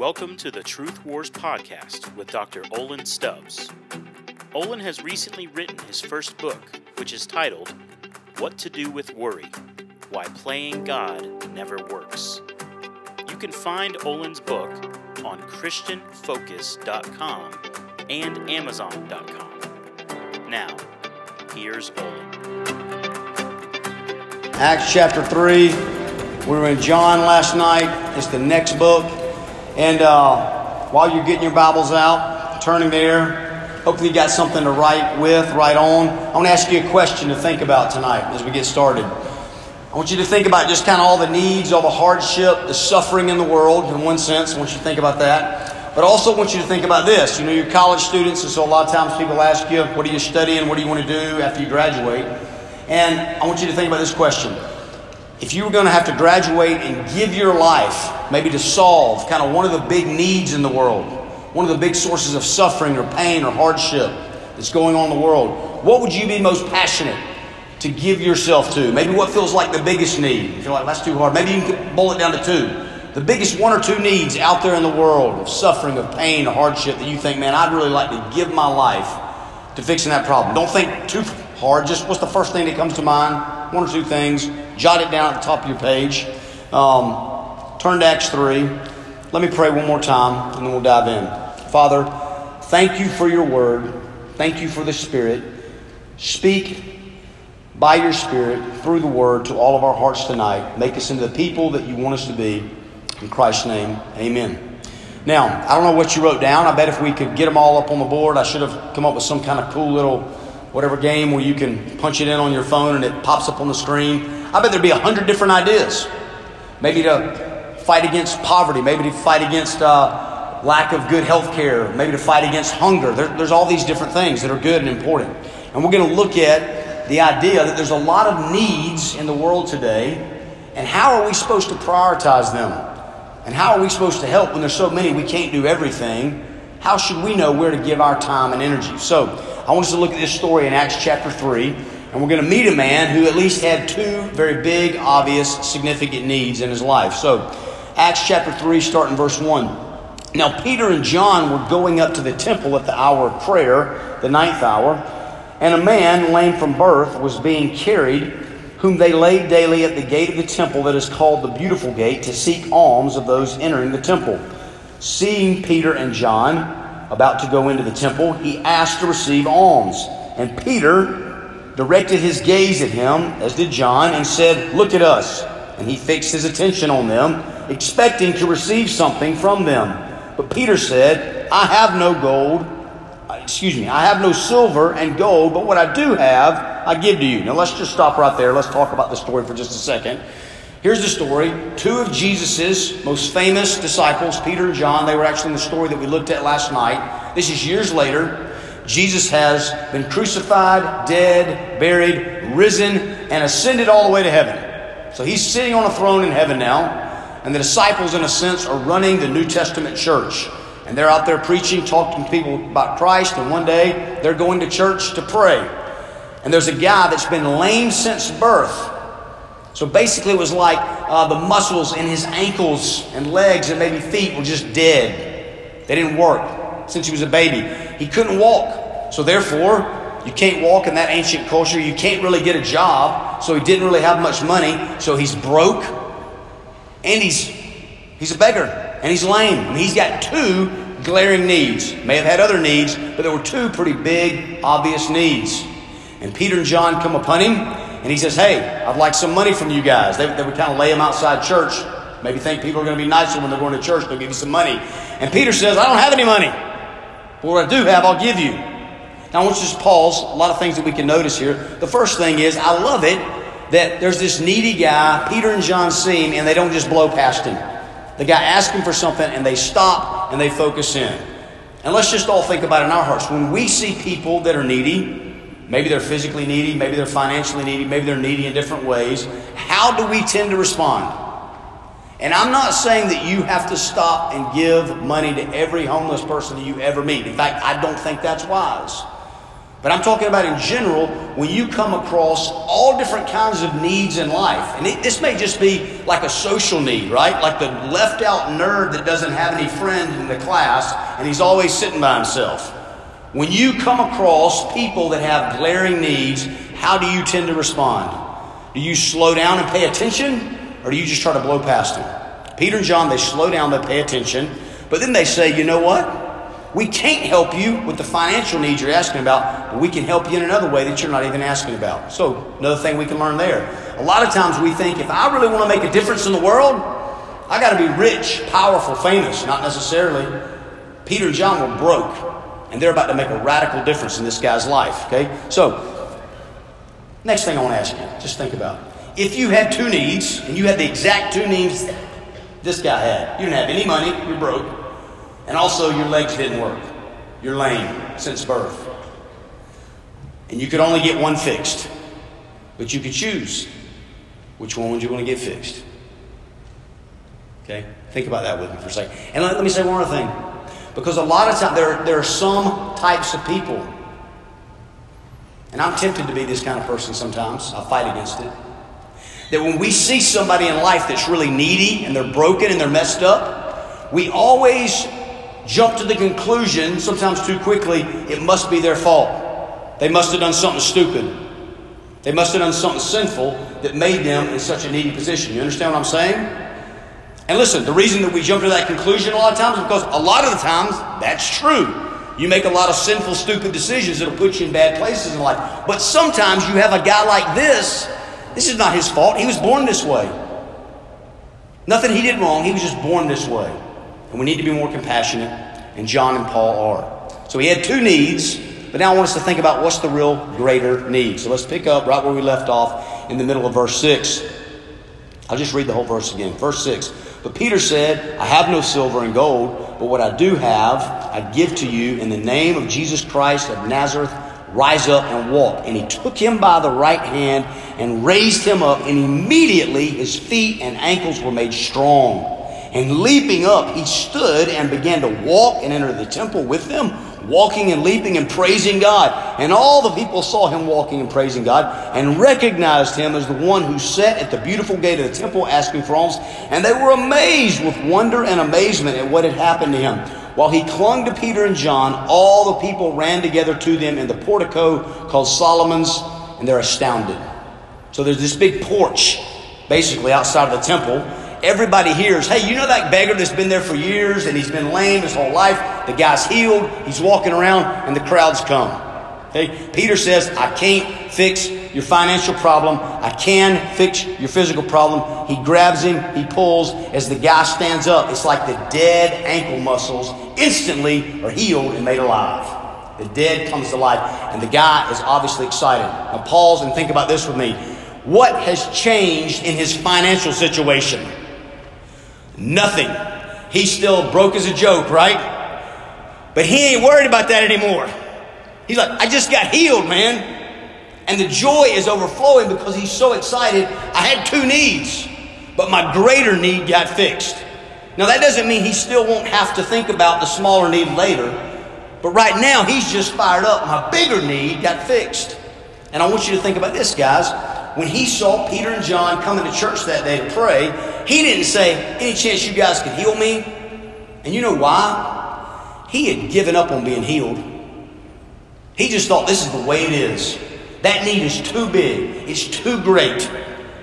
Welcome to the Truth Wars podcast with Dr. Olan Stubbs. Olan has recently written his first book, which is titled What to Do with Worry Why Playing God Never Works. You can find Olan's book on ChristianFocus.com and Amazon.com. Now, here's Olan. Acts chapter 3. We were in John last night. It's the next book. And uh, while you're getting your Bibles out, turning there, hopefully you got something to write with, write on. I want to ask you a question to think about tonight as we get started. I want you to think about just kind of all the needs, all the hardship, the suffering in the world, in one sense. I want you to think about that. But also want you to think about this. You know, you're college students, and so a lot of times people ask you, what are you studying? What do you want to do after you graduate? And I want you to think about this question. If you were going to have to graduate and give your life, maybe to solve kind of one of the big needs in the world, one of the big sources of suffering or pain or hardship that's going on in the world, what would you be most passionate to give yourself to? Maybe what feels like the biggest need. If you're like, that's too hard, maybe you can boil it down to two. The biggest one or two needs out there in the world of suffering, of pain, or hardship that you think, man, I'd really like to give my life to fixing that problem. Don't think too hard. Just what's the first thing that comes to mind? One or two things. Jot it down at the top of your page. Um, turn to Acts 3. Let me pray one more time and then we'll dive in. Father, thank you for your word. Thank you for the Spirit. Speak by your Spirit through the word to all of our hearts tonight. Make us into the people that you want us to be. In Christ's name, amen. Now, I don't know what you wrote down. I bet if we could get them all up on the board, I should have come up with some kind of cool little whatever game where you can punch it in on your phone and it pops up on the screen. I bet there'd be a hundred different ideas. Maybe to fight against poverty, maybe to fight against uh, lack of good health care, maybe to fight against hunger. There, there's all these different things that are good and important. And we're going to look at the idea that there's a lot of needs in the world today, and how are we supposed to prioritize them? And how are we supposed to help when there's so many we can't do everything? How should we know where to give our time and energy? So, I want us to look at this story in Acts chapter 3, and we're going to meet a man who at least had two very big, obvious, significant needs in his life. So, Acts chapter 3, starting verse 1. Now, Peter and John were going up to the temple at the hour of prayer, the ninth hour, and a man, lame from birth, was being carried, whom they laid daily at the gate of the temple that is called the Beautiful Gate, to seek alms of those entering the temple. Seeing Peter and John about to go into the temple, he asked to receive alms. And Peter directed his gaze at him, as did John, and said, Look at us. And he fixed his attention on them, expecting to receive something from them. But Peter said, I have no gold, uh, excuse me, I have no silver and gold, but what I do have, I give to you. Now let's just stop right there. Let's talk about the story for just a second. Here's the story. Two of Jesus's most famous disciples, Peter and John, they were actually in the story that we looked at last night. This is years later. Jesus has been crucified, dead, buried, risen, and ascended all the way to heaven. So he's sitting on a throne in heaven now. And the disciples, in a sense, are running the New Testament church. And they're out there preaching, talking to people about Christ. And one day they're going to church to pray. And there's a guy that's been lame since birth. So basically, it was like uh, the muscles in his ankles and legs and maybe feet were just dead. They didn't work since he was a baby. He couldn't walk. So therefore, you can't walk in that ancient culture. You can't really get a job. So he didn't really have much money. So he's broke. And he's, he's a beggar. And he's lame. And he's got two glaring needs. May have had other needs, but there were two pretty big, obvious needs. And Peter and John come upon him, and he says, Hey, I'd like some money from you guys. They, they would kind of lay him outside church. Maybe think people are going to be nicer when they're going to church, they'll give you some money. And Peter says, I don't have any money. But what I do have, I'll give you. Now, I want you to just pause. A lot of things that we can notice here. The first thing is, I love it that there's this needy guy. Peter and John see him, and they don't just blow past him. The guy asks him for something, and they stop and they focus in. And let's just all think about it in our hearts. When we see people that are needy, maybe they're physically needy, maybe they're financially needy, maybe they're needy in different ways, how do we tend to respond? And I'm not saying that you have to stop and give money to every homeless person that you ever meet. In fact, I don't think that's wise. But I'm talking about in general when you come across all different kinds of needs in life. And it, this may just be like a social need, right? Like the left out nerd that doesn't have any friends in the class and he's always sitting by himself. When you come across people that have glaring needs, how do you tend to respond? Do you slow down and pay attention or do you just try to blow past them? Peter and John, they slow down, they pay attention, but then they say, you know what? We can't help you with the financial needs you're asking about, but we can help you in another way that you're not even asking about. So, another thing we can learn there. A lot of times we think if I really want to make a difference in the world, I got to be rich, powerful, famous. Not necessarily. Peter and John were broke, and they're about to make a radical difference in this guy's life. Okay? So, next thing I want to ask you, just think about. If you had two needs, and you had the exact two needs this guy had, you didn't have any money, you're broke and also, your legs didn't work. You're lame since birth. And you could only get one fixed. But you could choose which one would you want to get fixed. Okay? Think about that with me for a second. And let, let me say one other thing. Because a lot of times there, there are some types of people, and I'm tempted to be this kind of person sometimes. I fight against it. That when we see somebody in life that's really needy and they're broken and they're messed up, we always jump to the conclusion, sometimes too quickly, it must be their fault. They must have done something stupid. They must have done something sinful that made them in such a needy position. You understand what I'm saying? And listen, the reason that we jump to that conclusion a lot of times is because a lot of the times that's true. You make a lot of sinful, stupid decisions that'll put you in bad places in life. But sometimes you have a guy like this. This is not his fault. He was born this way. Nothing he did wrong. He was just born this way. And we need to be more compassionate, and John and Paul are. So he had two needs, but now I want us to think about what's the real greater need. So let's pick up right where we left off in the middle of verse 6. I'll just read the whole verse again. Verse 6. But Peter said, I have no silver and gold, but what I do have, I give to you in the name of Jesus Christ of Nazareth. Rise up and walk. And he took him by the right hand and raised him up, and immediately his feet and ankles were made strong. And leaping up, he stood and began to walk and enter the temple with them, walking and leaping and praising God. And all the people saw him walking and praising God and recognized him as the one who sat at the beautiful gate of the temple asking for alms. And they were amazed with wonder and amazement at what had happened to him. While he clung to Peter and John, all the people ran together to them in the portico called Solomon's, and they're astounded. So there's this big porch, basically outside of the temple everybody hears, hey, you know that beggar that's been there for years and he's been lame his whole life? The guy's healed, he's walking around, and the crowds come. Okay? Peter says, I can't fix your financial problem. I can fix your physical problem. He grabs him, he pulls. As the guy stands up, it's like the dead ankle muscles instantly are healed and made alive. The dead comes to life, and the guy is obviously excited. Now, pause and think about this with me. What has changed in his financial situation? Nothing. He's still broke as a joke, right? But he ain't worried about that anymore. He's like, I just got healed, man. And the joy is overflowing because he's so excited. I had two needs, but my greater need got fixed. Now, that doesn't mean he still won't have to think about the smaller need later, but right now he's just fired up. My bigger need got fixed. And I want you to think about this, guys when he saw Peter and John coming to church that day to pray, he didn't say, Any chance you guys could heal me? And you know why? He had given up on being healed. He just thought this is the way it is. That need is too big, it's too great,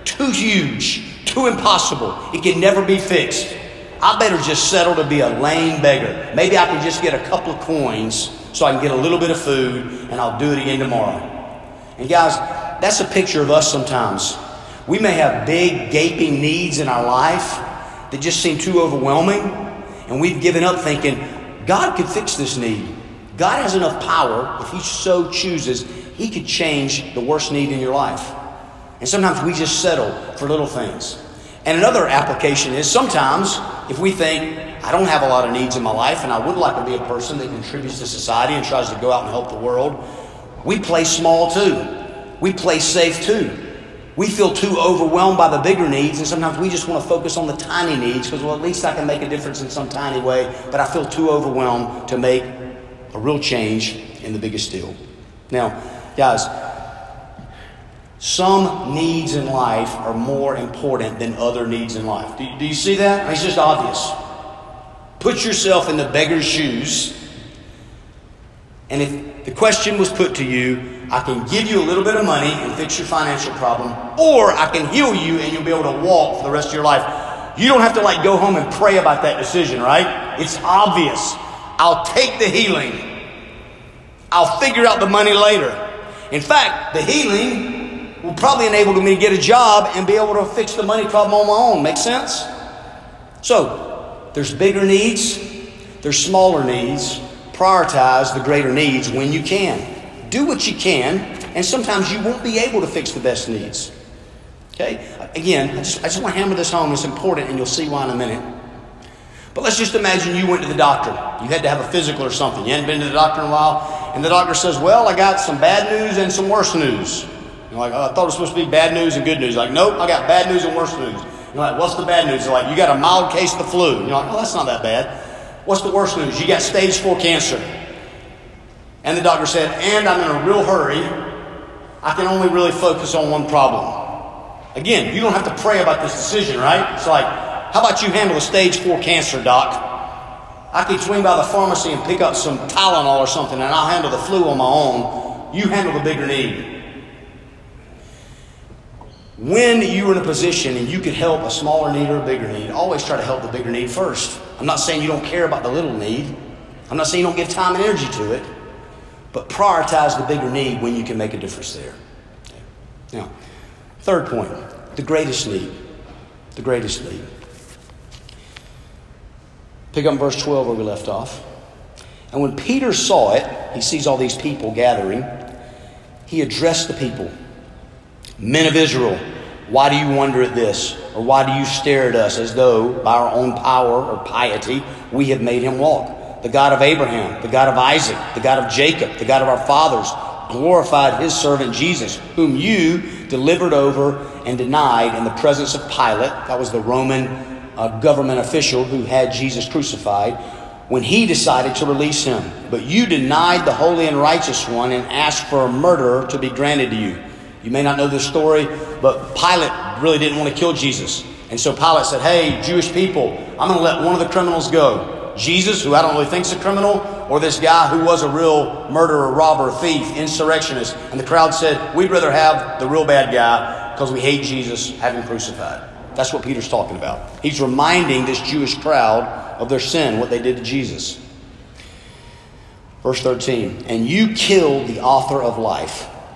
too huge, too impossible. It can never be fixed. I better just settle to be a lame beggar. Maybe I can just get a couple of coins so I can get a little bit of food and I'll do it again tomorrow. And guys, that's a picture of us sometimes. We may have big, gaping needs in our life that just seem too overwhelming, and we've given up thinking, God could fix this need. God has enough power, if He so chooses, He could change the worst need in your life. And sometimes we just settle for little things. And another application is sometimes if we think, I don't have a lot of needs in my life, and I would like to be a person that contributes to society and tries to go out and help the world, we play small too we play safe too. We feel too overwhelmed by the bigger needs, and sometimes we just want to focus on the tiny needs because, well, at least I can make a difference in some tiny way, but I feel too overwhelmed to make a real change in the biggest deal. Now, guys, some needs in life are more important than other needs in life. Do, do you see that? It's just obvious. Put yourself in the beggar's shoes, and if the question was put to you, I can give you a little bit of money and fix your financial problem, or I can heal you and you'll be able to walk for the rest of your life. You don't have to like go home and pray about that decision, right? It's obvious. I'll take the healing. I'll figure out the money later. In fact, the healing will probably enable me to get a job and be able to fix the money problem on my own. Make sense? So, there's bigger needs, there's smaller needs. Prioritize the greater needs when you can do what you can, and sometimes you won't be able to fix the best needs. Okay? Again, I just, I just want to hammer this home. It's important, and you'll see why in a minute. But let's just imagine you went to the doctor. You had to have a physical or something. You hadn't been to the doctor in a while, and the doctor says, Well, I got some bad news and some worse news. You're like, oh, I thought it was supposed to be bad news and good news. Like, nope, I got bad news and worse news. You're like, what's the bad news? They're like, you got a mild case of the flu. You're like, oh, that's not that bad. What's the worst news? You got stage four cancer. And the doctor said, and I'm in a real hurry. I can only really focus on one problem. Again, you don't have to pray about this decision, right? It's like, how about you handle a stage four cancer, doc? I can swing by the pharmacy and pick up some Tylenol or something, and I'll handle the flu on my own. You handle the bigger need. When you're in a position and you could help a smaller need or a bigger need, always try to help the bigger need first. I'm not saying you don't care about the little need. I'm not saying you don't give time and energy to it. But prioritize the bigger need when you can make a difference there. Now, third point the greatest need. The greatest need. Pick up verse 12 where we left off. And when Peter saw it, he sees all these people gathering, he addressed the people Men of Israel, why do you wonder at this? Or why do you stare at us as though by our own power or piety we have made him walk? the God of Abraham, the God of Isaac, the God of Jacob, the God of our fathers, glorified his servant Jesus, whom you delivered over and denied in the presence of Pilate. That was the Roman uh, government official who had Jesus crucified when he decided to release him. But you denied the holy and righteous one and asked for a murderer to be granted to you. You may not know this story, but Pilate really didn't want to kill Jesus. And so Pilate said, Hey, Jewish people, I'm going to let one of the criminals go. Jesus, who I don't really think is a criminal, or this guy who was a real murderer, robber, thief, insurrectionist. And the crowd said, We'd rather have the real bad guy because we hate Jesus, have him crucified. That's what Peter's talking about. He's reminding this Jewish crowd of their sin, what they did to Jesus. Verse 13, and you killed the author of life,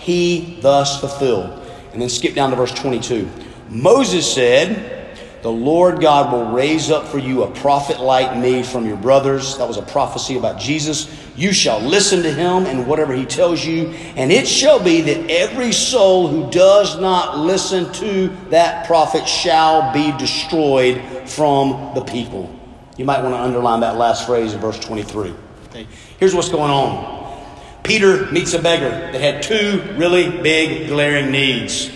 he thus fulfilled. And then skip down to verse 22. Moses said, the Lord God will raise up for you a prophet like me from your brothers. That was a prophecy about Jesus. You shall listen to him and whatever he tells you. And it shall be that every soul who does not listen to that prophet shall be destroyed from the people. You might want to underline that last phrase in verse 23. Okay. Here's what's going on Peter meets a beggar that had two really big, glaring needs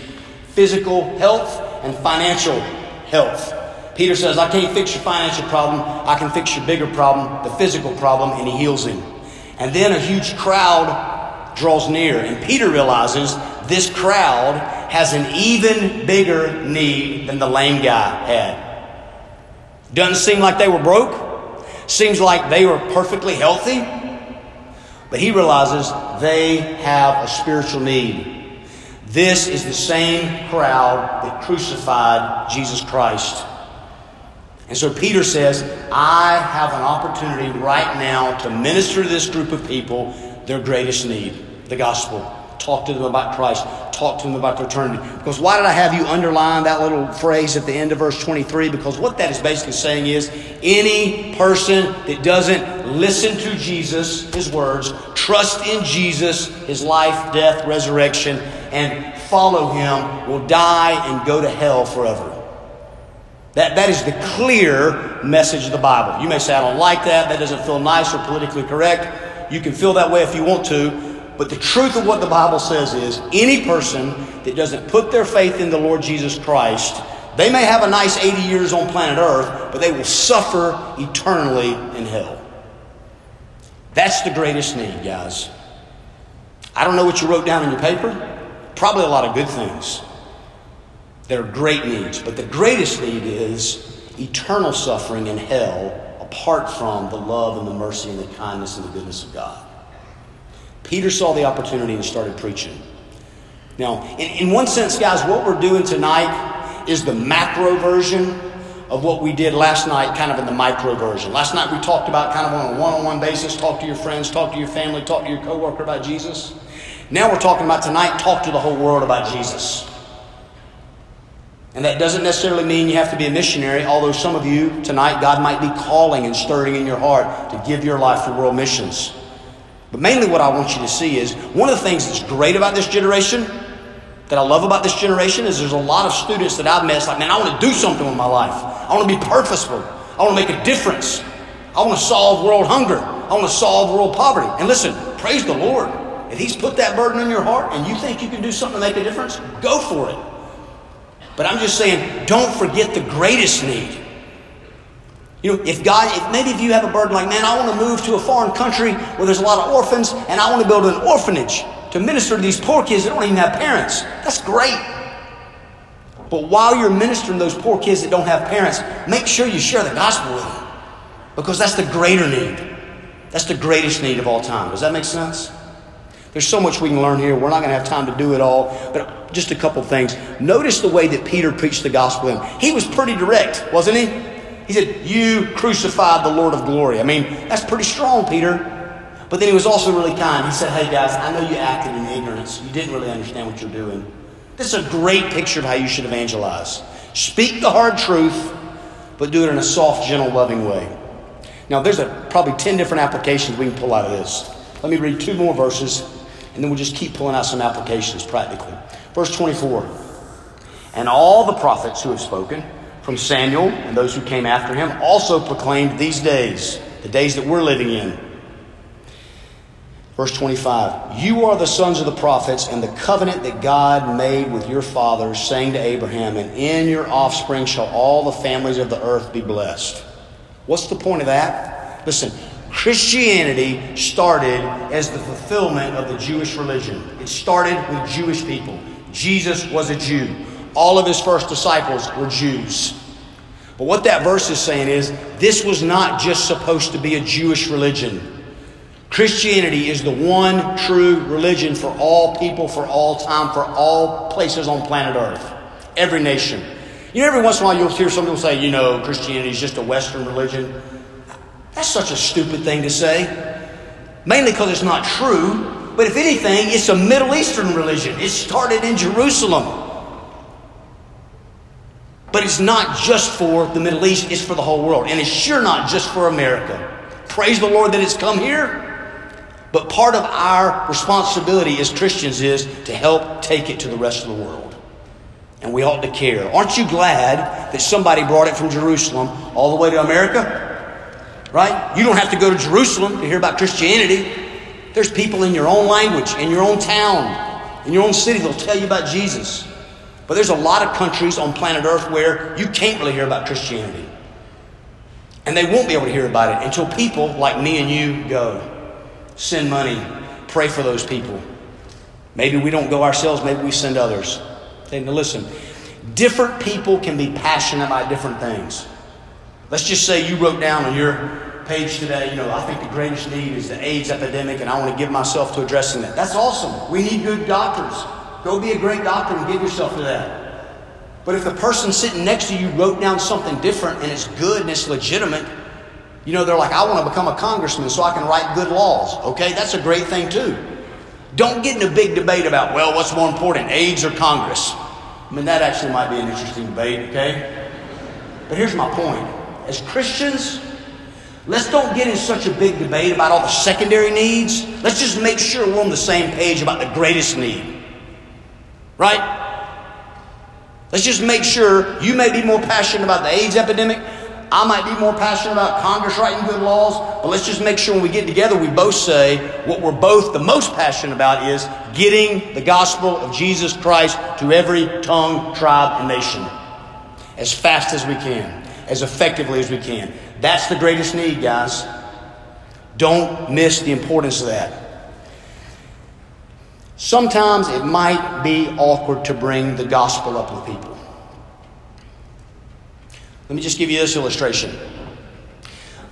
physical health and financial health. Peter says, I can't fix your financial problem. I can fix your bigger problem, the physical problem, and he heals him. And then a huge crowd draws near, and Peter realizes this crowd has an even bigger need than the lame guy had. Doesn't seem like they were broke, seems like they were perfectly healthy, but he realizes they have a spiritual need. This is the same crowd that crucified Jesus Christ. And so Peter says, I have an opportunity right now to minister to this group of people their greatest need the gospel. Talk to them about Christ. Talk to them about their eternity. Because why did I have you underline that little phrase at the end of verse 23? Because what that is basically saying is any person that doesn't listen to Jesus, his words, trust in Jesus, his life, death, resurrection, and follow him will die and go to hell forever. That, that is the clear message of the Bible. You may say, I don't like that. That doesn't feel nice or politically correct. You can feel that way if you want to. But the truth of what the Bible says is any person that doesn't put their faith in the Lord Jesus Christ, they may have a nice 80 years on planet Earth, but they will suffer eternally in hell. That's the greatest need, guys. I don't know what you wrote down in your paper. Probably a lot of good things. There are great needs, but the greatest need is eternal suffering in hell apart from the love and the mercy and the kindness and the goodness of God. Peter saw the opportunity and started preaching. Now, in, in one sense, guys, what we're doing tonight is the macro version of what we did last night, kind of in the micro version. Last night we talked about kind of on a one on one basis talk to your friends, talk to your family, talk to your coworker about Jesus. Now we're talking about tonight talk to the whole world about Jesus. And that doesn't necessarily mean you have to be a missionary, although some of you tonight, God might be calling and stirring in your heart to give your life to world missions. But mainly, what I want you to see is one of the things that's great about this generation, that I love about this generation, is there's a lot of students that I've met. It's like, man, I want to do something with my life. I want to be purposeful. I want to make a difference. I want to solve world hunger. I want to solve world poverty. And listen, praise the Lord. If He's put that burden in your heart and you think you can do something to make a difference, go for it. But I'm just saying, don't forget the greatest need. You know, if God, if maybe if you have a burden like, man, I want to move to a foreign country where there's a lot of orphans and I want to build an orphanage to minister to these poor kids that don't even have parents. That's great. But while you're ministering those poor kids that don't have parents, make sure you share the gospel with them. Because that's the greater need. That's the greatest need of all time. Does that make sense? There's so much we can learn here. We're not going to have time to do it all, but just a couple things. Notice the way that Peter preached the gospel. He was pretty direct, wasn't he? He said, You crucified the Lord of glory. I mean, that's pretty strong, Peter. But then he was also really kind. He said, Hey, guys, I know you acted in ignorance. You didn't really understand what you're doing. This is a great picture of how you should evangelize. Speak the hard truth, but do it in a soft, gentle, loving way. Now, there's a, probably 10 different applications we can pull out of this. Let me read two more verses, and then we'll just keep pulling out some applications practically. Verse 24 And all the prophets who have spoken, from Samuel and those who came after him also proclaimed these days, the days that we're living in. Verse 25 You are the sons of the prophets, and the covenant that God made with your fathers, saying to Abraham, And in your offspring shall all the families of the earth be blessed. What's the point of that? Listen, Christianity started as the fulfillment of the Jewish religion, it started with Jewish people. Jesus was a Jew. All of his first disciples were Jews. But what that verse is saying is this was not just supposed to be a Jewish religion. Christianity is the one true religion for all people, for all time, for all places on planet Earth, every nation. You know, every once in a while you'll hear some people say, you know, Christianity is just a Western religion. That's such a stupid thing to say, mainly because it's not true. But if anything, it's a Middle Eastern religion. It started in Jerusalem. But it's not just for the Middle East, it's for the whole world. And it's sure not just for America. Praise the Lord that it's come here. But part of our responsibility as Christians is to help take it to the rest of the world. And we ought to care. Aren't you glad that somebody brought it from Jerusalem all the way to America? Right? You don't have to go to Jerusalem to hear about Christianity. There's people in your own language, in your own town, in your own city that'll tell you about Jesus. But there's a lot of countries on planet Earth where you can't really hear about Christianity. And they won't be able to hear about it until people like me and you go. Send money, pray for those people. Maybe we don't go ourselves, maybe we send others. Okay, now listen, different people can be passionate about different things. Let's just say you wrote down on your page today, you know, I think the greatest need is the AIDS epidemic and I want to give myself to addressing that. That's awesome. We need good doctors. Go be a great doctor and give yourself to that. But if the person sitting next to you wrote down something different and it's good and it's legitimate, you know, they're like, I want to become a congressman so I can write good laws. Okay, that's a great thing too. Don't get in a big debate about, well, what's more important, AIDS or Congress? I mean, that actually might be an interesting debate, okay? But here's my point. As Christians, let's don't get in such a big debate about all the secondary needs. Let's just make sure we're on the same page about the greatest need. Right? Let's just make sure you may be more passionate about the AIDS epidemic. I might be more passionate about Congress writing good laws, but let's just make sure when we get together, we both say what we're both the most passionate about is getting the gospel of Jesus Christ to every tongue, tribe, and nation as fast as we can, as effectively as we can. That's the greatest need, guys. Don't miss the importance of that. Sometimes it might be awkward to bring the gospel up with people. Let me just give you this illustration.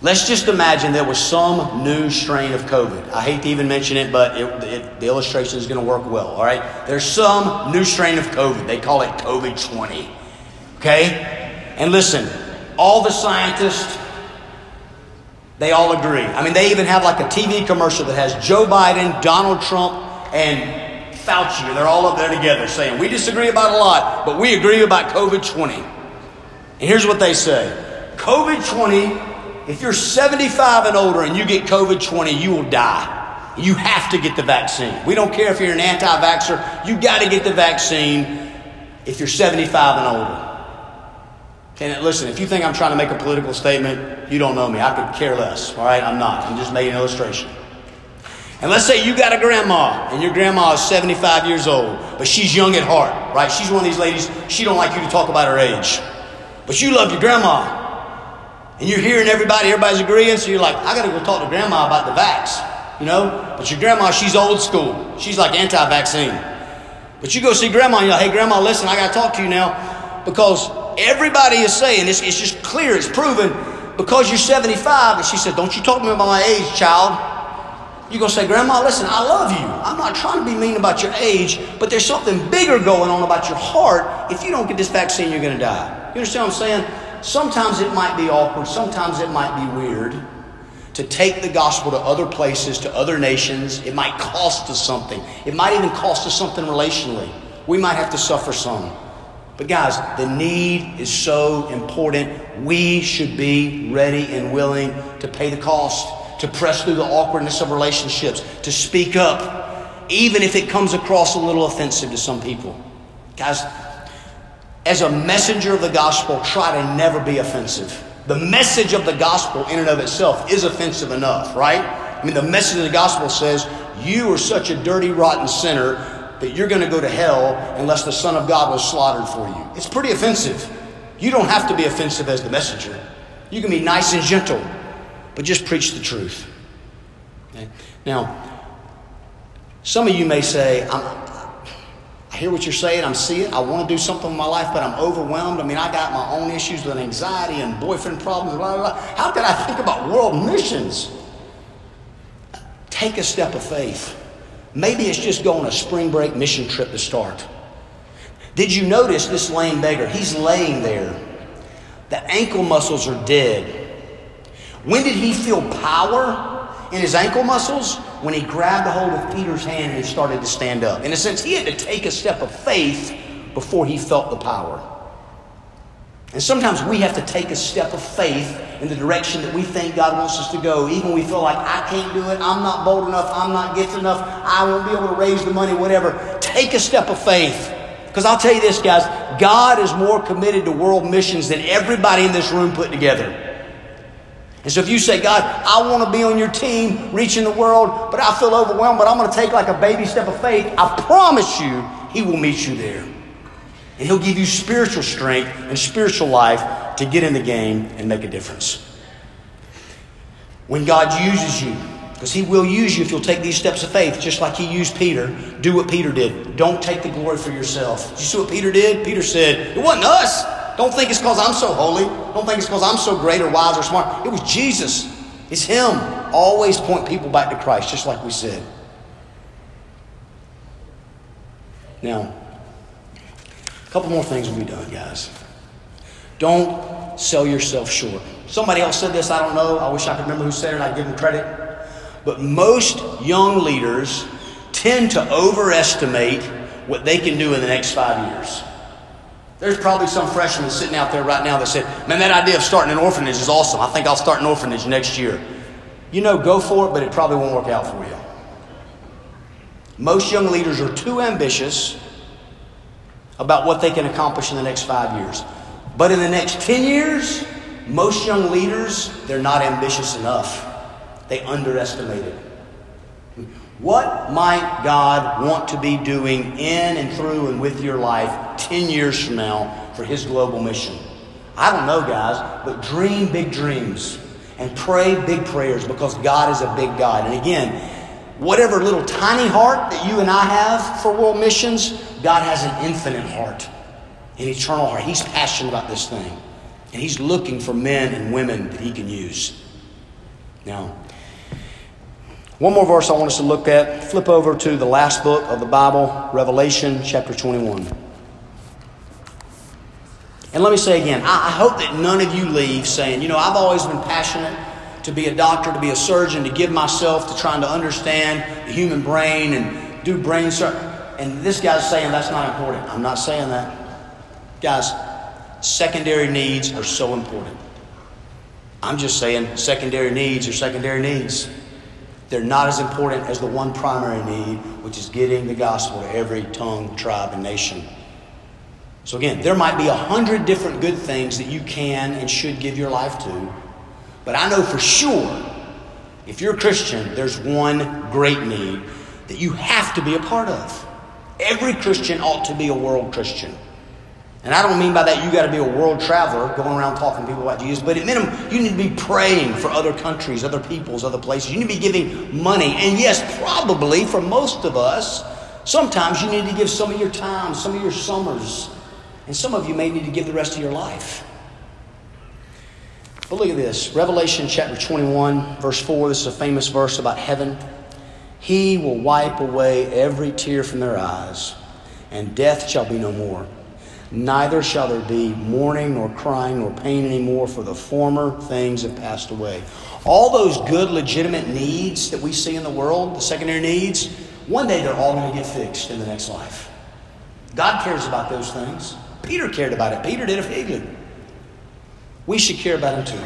Let's just imagine there was some new strain of COVID. I hate to even mention it, but it, it, the illustration is going to work well, all right? There's some new strain of COVID. They call it COVID 20. Okay? And listen, all the scientists, they all agree. I mean, they even have like a TV commercial that has Joe Biden, Donald Trump, and Fauci, and they're all up there together saying, We disagree about a lot, but we agree about COVID 20. And here's what they say COVID 20, if you're 75 and older and you get COVID 20, you will die. You have to get the vaccine. We don't care if you're an anti vaxxer, you got to get the vaccine if you're 75 and older. And listen, if you think I'm trying to make a political statement, you don't know me. I could care less. All right, I'm not. I'm just making an illustration. And let's say you got a grandma, and your grandma is 75 years old, but she's young at heart, right? She's one of these ladies, she don't like you to talk about her age. But you love your grandma. And you're hearing everybody, everybody's agreeing, so you're like, I gotta go talk to grandma about the vax, you know? But your grandma, she's old school. She's like anti-vaccine. But you go see grandma and you're like, hey grandma, listen, I gotta talk to you now because everybody is saying, it's, it's just clear, it's proven, because you're 75, and she said, Don't you talk to me about my age, child. You're going to say, Grandma, listen, I love you. I'm not trying to be mean about your age, but there's something bigger going on about your heart. If you don't get this vaccine, you're going to die. You understand what I'm saying? Sometimes it might be awkward, sometimes it might be weird to take the gospel to other places, to other nations. It might cost us something, it might even cost us something relationally. We might have to suffer some. But guys, the need is so important. We should be ready and willing to pay the cost, to press through the awkwardness of relationships, to speak up, even if it comes across a little offensive to some people. Guys, as a messenger of the gospel, try to never be offensive. The message of the gospel, in and of itself, is offensive enough, right? I mean, the message of the gospel says, You are such a dirty, rotten sinner that you're going to go to hell unless the Son of God was slaughtered for you. It's pretty offensive. You don't have to be offensive as the messenger. You can be nice and gentle, but just preach the truth. Okay? Now, some of you may say, i hear what you're saying, I'm seeing, I want to do something in my life, but I'm overwhelmed. I mean, I got my own issues with anxiety and boyfriend problems, blah, blah, blah. How can I think about world missions? Take a step of faith. Maybe it's just going a spring break mission trip to start. Did you notice this lame beggar? He's laying there. The ankle muscles are dead. When did he feel power in his ankle muscles? When he grabbed a hold of Peter's hand and he started to stand up. In a sense, he had to take a step of faith before he felt the power. And sometimes we have to take a step of faith in the direction that we think God wants us to go, even when we feel like I can't do it, I'm not bold enough, I'm not gifted enough, I won't be able to raise the money, whatever. Take a step of faith. Because I'll tell you this, guys, God is more committed to world missions than everybody in this room put together. And so if you say, God, I want to be on your team, reaching the world, but I feel overwhelmed, but I'm going to take like a baby step of faith, I promise you, He will meet you there. And He'll give you spiritual strength and spiritual life to get in the game and make a difference. When God uses you, because He will use you if you'll take these steps of faith, just like He used Peter, do what Peter did. Don't take the glory for yourself. You see what Peter did? Peter said, It wasn't us. Don't think it's because I'm so holy. Don't think it's because I'm so great or wise or smart. It was Jesus. It's Him. Always point people back to Christ, just like we said. Now, a couple more things will be done, guys. Don't sell yourself short. Somebody else said this, I don't know. I wish I could remember who said it, I'd give them credit. But most young leaders tend to overestimate what they can do in the next five years. There's probably some freshman sitting out there right now that said, Man, that idea of starting an orphanage is awesome. I think I'll start an orphanage next year. You know, go for it, but it probably won't work out for you. Most young leaders are too ambitious about what they can accomplish in the next five years. But in the next 10 years, most young leaders, they're not ambitious enough. They underestimate it. What might God want to be doing in and through and with your life 10 years from now for His global mission? I don't know, guys, but dream big dreams and pray big prayers because God is a big God. And again, whatever little tiny heart that you and I have for world missions, God has an infinite heart, an eternal heart. He's passionate about this thing. And He's looking for men and women that He can use. Now, one more verse I want us to look at. Flip over to the last book of the Bible, Revelation chapter 21. And let me say again, I hope that none of you leave saying, you know, I've always been passionate to be a doctor, to be a surgeon, to give myself to trying to understand the human brain and do brain surgery. And this guy's saying that's not important. I'm not saying that. Guys, secondary needs are so important. I'm just saying secondary needs are secondary needs. They're not as important as the one primary need, which is getting the gospel to every tongue, tribe, and nation. So, again, there might be a hundred different good things that you can and should give your life to, but I know for sure if you're a Christian, there's one great need that you have to be a part of. Every Christian ought to be a world Christian. And I don't mean by that you got to be a world traveler going around talking to people about Jesus, but at minimum, you need to be praying for other countries, other peoples, other places. You need to be giving money. And yes, probably for most of us, sometimes you need to give some of your time, some of your summers, and some of you may need to give the rest of your life. But look at this Revelation chapter 21, verse 4. This is a famous verse about heaven. He will wipe away every tear from their eyes, and death shall be no more. Neither shall there be mourning, nor crying, nor pain anymore, for the former things have passed away. All those good, legitimate needs that we see in the world, the secondary needs, one day they're all going to get fixed in the next life. God cares about those things. Peter cared about it. Peter did it for Higley. We should care about them too.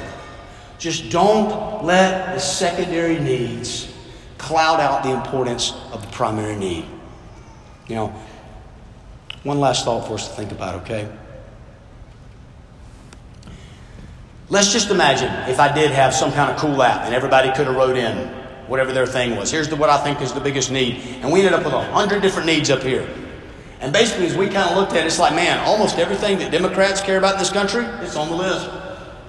Just don't let the secondary needs cloud out the importance of the primary need. You know, one last thought for us to think about, okay? Let's just imagine if I did have some kind of cool app and everybody could have wrote in whatever their thing was. Here's the, what I think is the biggest need. And we ended up with a hundred different needs up here. And basically, as we kind of looked at it, it's like, man, almost everything that Democrats care about in this country, it's on the list.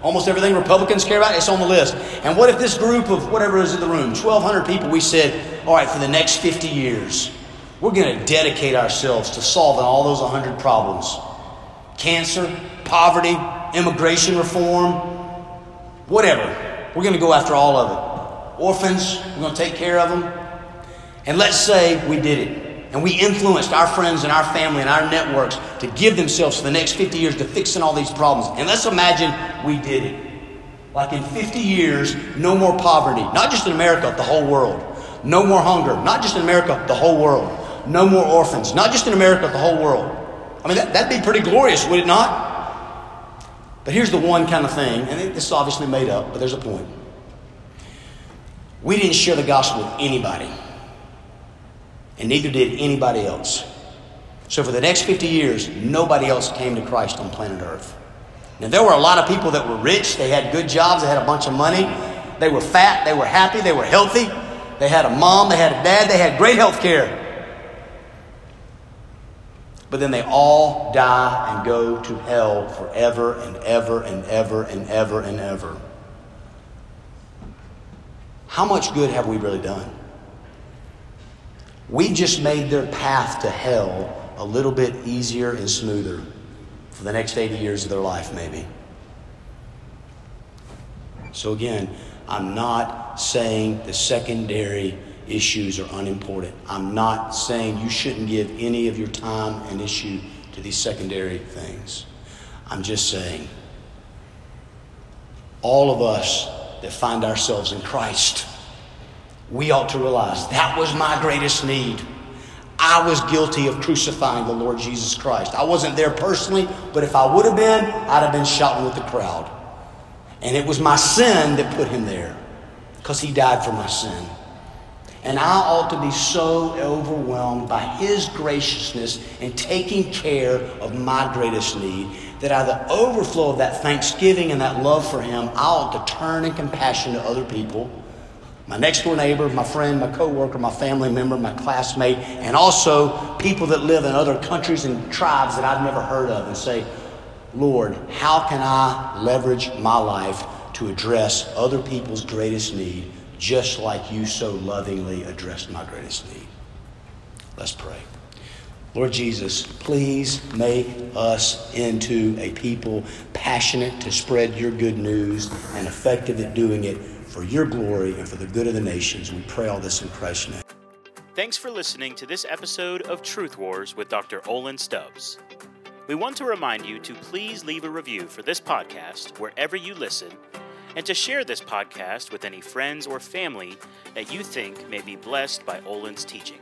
Almost everything Republicans care about, it's on the list. And what if this group of whatever is in the room, 1,200 people, we said, all right, for the next 50 years, we're going to dedicate ourselves to solving all those 100 problems cancer, poverty, immigration reform, whatever. We're going to go after all of it. Orphans, we're going to take care of them. And let's say we did it. And we influenced our friends and our family and our networks to give themselves for the next 50 years to fixing all these problems. And let's imagine we did it. Like in 50 years, no more poverty, not just in America, the whole world. No more hunger, not just in America, the whole world no more orphans, not just in America, but the whole world. I mean, that, that'd be pretty glorious, would it not? But here's the one kind of thing, and this is obviously made up, but there's a point. We didn't share the gospel with anybody, and neither did anybody else. So for the next 50 years, nobody else came to Christ on planet Earth. Now, there were a lot of people that were rich, they had good jobs, they had a bunch of money, they were fat, they were happy, they were healthy, they had a mom, they had a dad, they had great health care. But then they all die and go to hell forever and ever and ever and ever and ever. How much good have we really done? We just made their path to hell a little bit easier and smoother for the next 80 years of their life, maybe. So, again, I'm not saying the secondary issues are unimportant. I'm not saying you shouldn't give any of your time and issue to these secondary things. I'm just saying all of us that find ourselves in Christ, we ought to realize that was my greatest need. I was guilty of crucifying the Lord Jesus Christ. I wasn't there personally, but if I would have been, I'd have been shouting with the crowd. And it was my sin that put him there because he died for my sin. And I ought to be so overwhelmed by his graciousness in taking care of my greatest need that out of the overflow of that thanksgiving and that love for him, I ought to turn in compassion to other people. My next door neighbor, my friend, my coworker, my family member, my classmate, and also people that live in other countries and tribes that I've never heard of and say, Lord, how can I leverage my life to address other people's greatest need just like you so lovingly addressed my greatest need? Let's pray. Lord Jesus, please make us into a people passionate to spread your good news and effective at doing it for your glory and for the good of the nations. We pray all this in Christ's name. Thanks for listening to this episode of Truth Wars with Dr. Olan Stubbs. We want to remind you to please leave a review for this podcast wherever you listen and to share this podcast with any friends or family that you think may be blessed by Olan's teaching.